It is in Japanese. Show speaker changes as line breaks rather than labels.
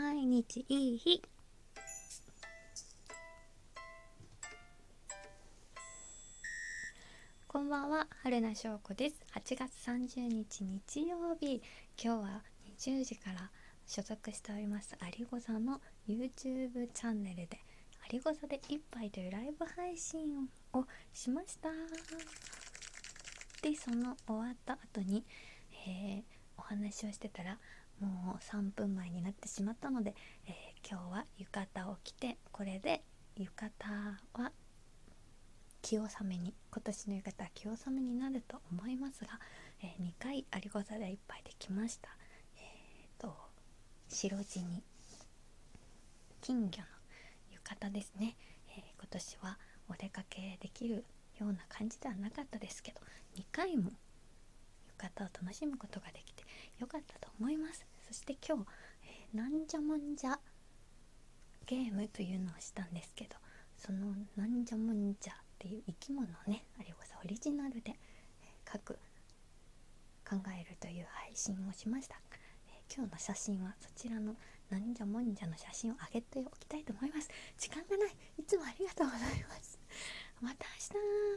毎日いい日。こんばんは。春名翔子です。8月30日日曜日。今日は20時から所属しております。アリゴザの YouTube チャンネルでアリゴザで一杯というライブ配信をしました。でその終わった後に、えー、お話をしてたらもう3分前になってしまったので、えー、今日は浴衣を着てこれで浴衣は清めに今年の浴衣は清めになると思いますが、えー、2回有りご座で1杯できました。えー、と白地に金魚の浴衣ですね、えー、今年はお出かけできるような感じではなかったですけど2回も浴衣を楽しむことができてよかったと思います。そして今日、えー、なんじゃもんじゃゲームというのをしたんですけどそのなんじゃもんじゃっていう生き物をね有岡さんオリジナルで、えー、書く考えるという配信をしました、えー、今日の写真はそちらのなんじゃもんじゃの写真を上げておきたいと思います。時間がない。いつもありがとうございます。また明日。